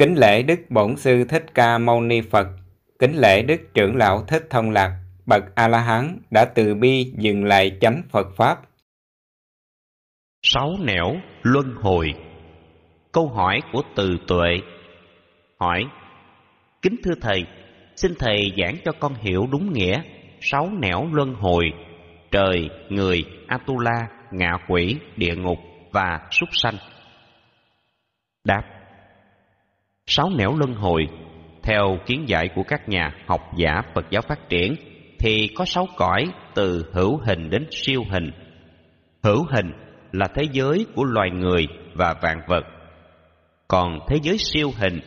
Kính lễ Đức Bổn Sư Thích Ca Mâu Ni Phật, kính lễ Đức Trưởng Lão Thích Thông Lạc, bậc A-la-hán đã từ bi dừng lại chánh Phật Pháp. Sáu nẻo luân hồi. Câu hỏi của từ tuệ. Hỏi Kính thưa Thầy, xin Thầy giảng cho con hiểu đúng nghĩa Sáu nẻo luân hồi Trời, người, Atula, ngạ quỷ, địa ngục và súc sanh. Đáp Sáu nẻo luân hồi. Theo kiến giải của các nhà học giả Phật giáo phát triển, Thì có sáu cõi từ hữu hình đến siêu hình. Hữu hình là thế giới của loài người và vạn vật. Còn thế giới siêu hình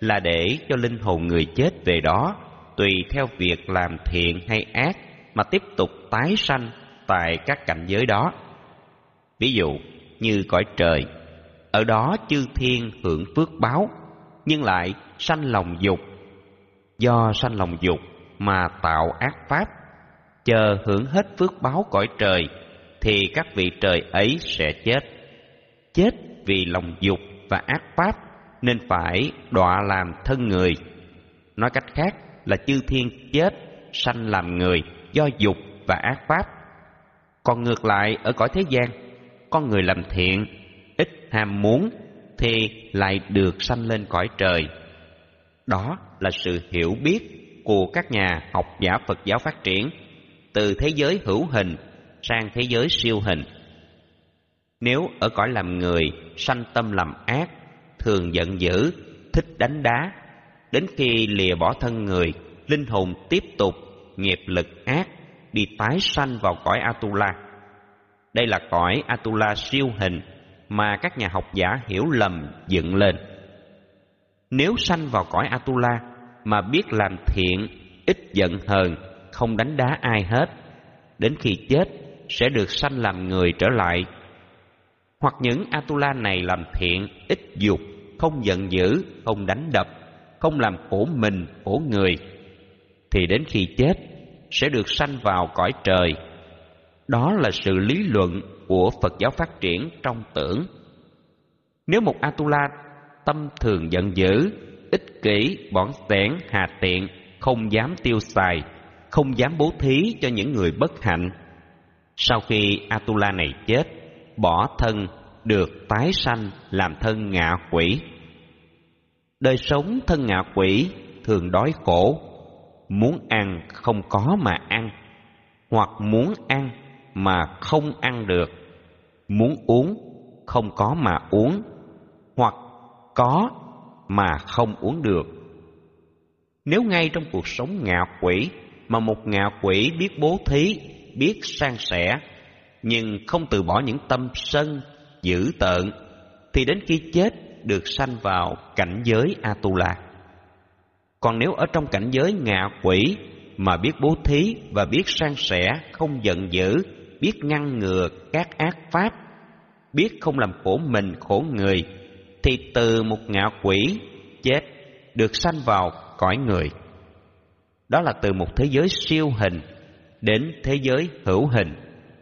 là để cho linh hồn người chết về đó, Tùy theo việc làm thiện hay ác Mà tiếp tục tái sanh tại các cảnh giới đó. Ví dụ như cõi trời, Ở đó chư thiên hưởng phước báo nhưng lại sanh lòng dục. Do sanh lòng dục mà tạo ác pháp, chờ hưởng hết phước báo cõi trời, thì các vị trời ấy sẽ chết. Chết vì lòng dục và ác pháp nên phải đọa làm thân người. Nói cách khác là chư thiên chết sanh làm người do dục và ác pháp. Còn ngược lại ở cõi thế gian, con người làm thiện, ít ham muốn thì lại được sanh lên cõi trời. Đó là sự hiểu biết của các nhà học giả Phật giáo phát triển từ thế giới hữu hình sang thế giới siêu hình. Nếu ở cõi làm người sanh tâm làm ác, thường giận dữ, thích đánh đá, đến khi lìa bỏ thân người, linh hồn tiếp tục nghiệp lực ác đi tái sanh vào cõi Atula. Đây là cõi Atula siêu hình mà các nhà học giả hiểu lầm dựng lên. Nếu sanh vào cõi Atula mà biết làm thiện, ít giận hờn, không đánh đá ai hết, đến khi chết sẽ được sanh làm người trở lại. Hoặc những Atula này làm thiện, ít dục, không giận dữ, không đánh đập, không làm khổ mình, khổ người, thì đến khi chết sẽ được sanh vào cõi trời. Đó là sự lý luận của Phật giáo phát triển trong tưởng. Nếu một Atula tâm thường giận dữ, ích kỷ, bỏn xẻn, hà tiện, không dám tiêu xài, không dám bố thí cho những người bất hạnh. Sau khi Atula này chết, bỏ thân được tái sanh làm thân ngạ quỷ. Đời sống thân ngạ quỷ thường đói khổ, muốn ăn không có mà ăn, hoặc muốn ăn mà không ăn được, muốn uống không có mà uống, hoặc có mà không uống được. Nếu ngay trong cuộc sống ngạ quỷ mà một ngạ quỷ biết bố thí, biết san sẻ, nhưng không từ bỏ những tâm sân, dữ tợn, thì đến khi chết được sanh vào cảnh giới Atula. Còn nếu ở trong cảnh giới ngạ quỷ mà biết bố thí và biết san sẻ, không giận dữ, biết ngăn ngừa các ác pháp, biết không làm khổ mình khổ người, thì từ một ngạ quỷ chết được sanh vào cõi người. Đó là từ một thế giới siêu hình đến thế giới hữu hình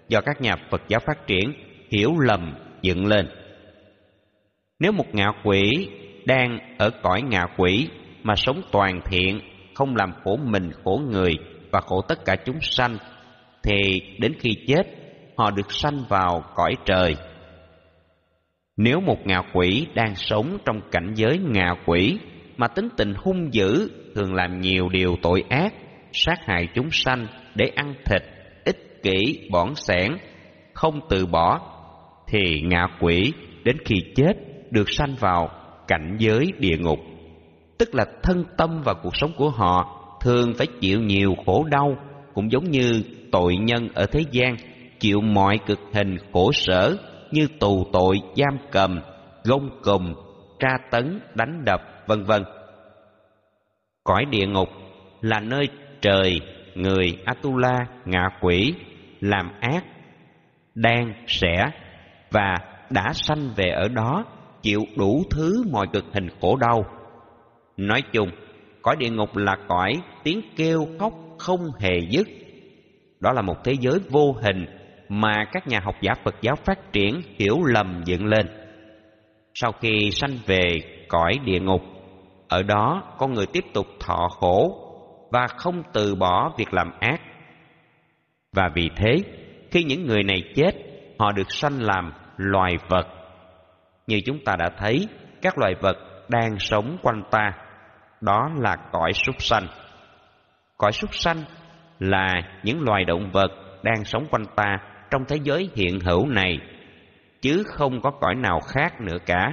do các nhà Phật giáo phát triển hiểu lầm dựng lên. Nếu một ngạ quỷ đang ở cõi ngạ quỷ mà sống toàn thiện, không làm khổ mình khổ người và khổ tất cả chúng sanh, thì đến khi chết họ được sanh vào cõi trời. Nếu một ngạ quỷ đang sống trong cảnh giới ngạ quỷ mà tính tình hung dữ, thường làm nhiều điều tội ác, sát hại chúng sanh để ăn thịt, ích kỷ, bỏn sẻn, không từ bỏ, thì ngạ quỷ đến khi chết được sanh vào cảnh giới địa ngục. Tức là thân tâm và cuộc sống của họ thường phải chịu nhiều khổ đau, cũng giống như tội nhân ở thế gian chịu mọi cực hình khổ sở như tù tội, giam cầm, gông cùm, tra tấn, đánh đập, vân vân. Cõi địa ngục là nơi trời, người Atula, ngạ quỷ, làm ác, đang, sẽ và đã sanh về ở đó chịu đủ thứ mọi cực hình khổ đau. Nói chung, cõi địa ngục là cõi tiếng kêu khóc không hề dứt. Đó là một thế giới vô hình mà các nhà học giả Phật giáo phát triển hiểu lầm dựng lên. Sau khi sanh về cõi địa ngục Ở đó con người tiếp tục thọ khổ và không từ bỏ việc làm ác. Và vì thế, khi những người này chết, họ được sanh làm loài vật. Như chúng ta đã thấy, các loài vật đang sống quanh ta, đó là cõi súc sanh. Cõi súc sanh là những loài động vật đang sống quanh ta trong thế giới hiện hữu này, chứ không có cõi nào khác nữa cả.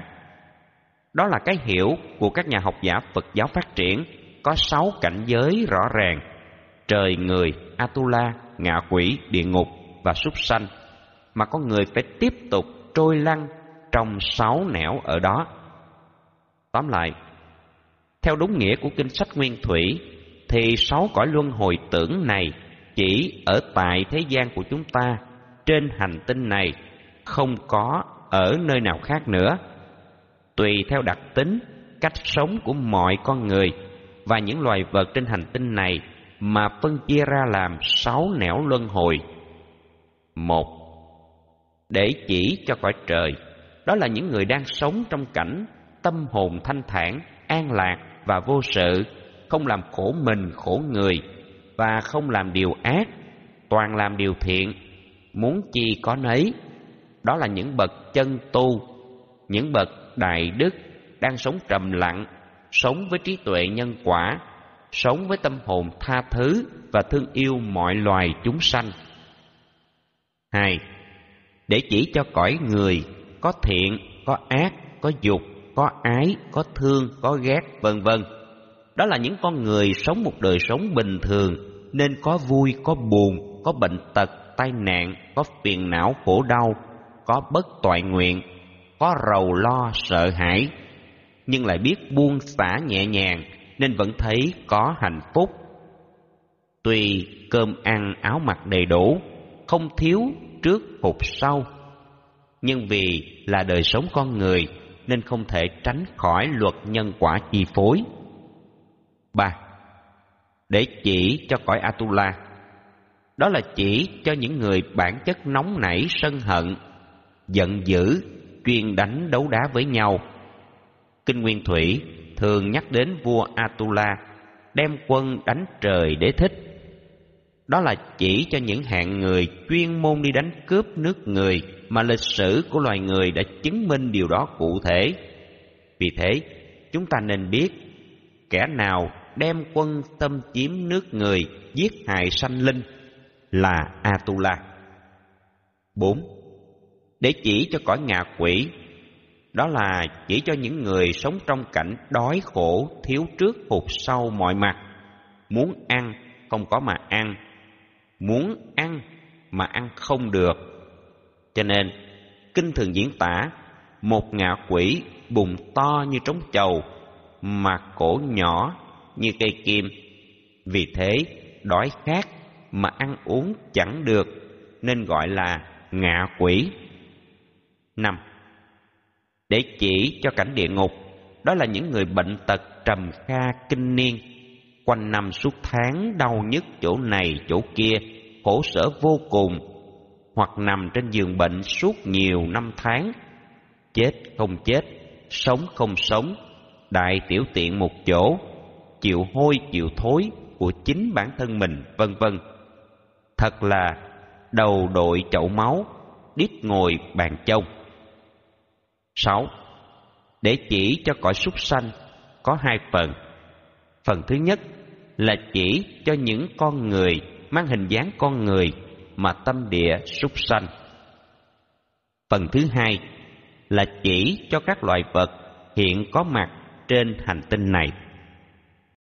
Đó là cái hiểu của các nhà học giả Phật giáo phát triển có sáu cảnh giới rõ ràng. Trời người, Atula, ngạ quỷ, địa ngục và súc sanh mà con người phải tiếp tục trôi lăn trong sáu nẻo ở đó. Tóm lại, theo đúng nghĩa của kinh sách Nguyên Thủy, thì sáu cõi luân hồi tưởng này chỉ ở tại thế gian của chúng ta, trên hành tinh này, không có ở nơi nào khác nữa. Tùy theo đặc tính, cách sống của mọi con người và những loài vật trên hành tinh này mà phân chia ra làm sáu nẻo luân hồi. Một, để chỉ cho cõi trời, đó là những người đang sống trong cảnh tâm hồn thanh thản, an lạc và vô sự, không làm khổ mình khổ người và không làm điều ác, toàn làm điều thiện, muốn chi có nấy. Đó là những bậc chân tu, những bậc đại đức đang sống trầm lặng, sống với trí tuệ nhân quả, sống với tâm hồn tha thứ và thương yêu mọi loài chúng sanh. Hai, để chỉ cho cõi người có thiện, có ác, có dục, có ái, có thương, có ghét, vân vân. Đó là những con người sống một đời sống bình thường nên có vui, có buồn, có bệnh tật, tai nạn, có phiền não khổ đau, có bất toại nguyện, có rầu lo sợ hãi, nhưng lại biết buông xả nhẹ nhàng nên vẫn thấy có hạnh phúc. Tuy cơm ăn áo mặc đầy đủ, không thiếu trước hụt sau, nhưng vì là đời sống con người nên không thể tránh khỏi luật nhân quả chi phối ba Để chỉ cho cõi Atula, đó là chỉ cho những người bản chất nóng nảy sân hận, giận dữ, chuyên đánh đấu đá với nhau. Kinh Nguyên Thủy thường nhắc đến vua Atula đem quân đánh trời để thích. Đó là chỉ cho những hạng người chuyên môn đi đánh cướp nước người mà lịch sử của loài người đã chứng minh điều đó cụ thể. Vì thế, chúng ta nên biết kẻ nào đem quân tâm chiếm nước người, giết hại sanh linh là Atula. 4. Để chỉ cho cõi ngạ quỷ, đó là chỉ cho những người sống trong cảnh đói khổ, thiếu trước hụt sau mọi mặt, muốn ăn không có mà ăn, muốn ăn mà ăn không được. Cho nên, kinh thường diễn tả một ngạ quỷ bụng to như trống chầu, mặt cổ nhỏ như cây kim. Vì thế, đói khát mà ăn uống chẳng được, nên gọi là ngạ quỷ. năm Để chỉ cho cảnh địa ngục, đó là những người bệnh tật trầm kha kinh niên, quanh năm suốt tháng đau nhức chỗ này chỗ kia, khổ sở vô cùng, hoặc nằm trên giường bệnh suốt nhiều năm tháng, chết không chết, sống không sống, đại tiểu tiện một chỗ, chịu hôi chịu thối của chính bản thân mình, vân vân. Thật là đầu đội chậu máu, đít ngồi bàn châu sáu Để chỉ cho cõi súc sanh có hai phần. Phần thứ nhất là chỉ cho những con người mang hình dáng con người mà tâm địa súc sanh. Phần thứ hai là chỉ cho các loài vật hiện có mặt trên hành tinh này.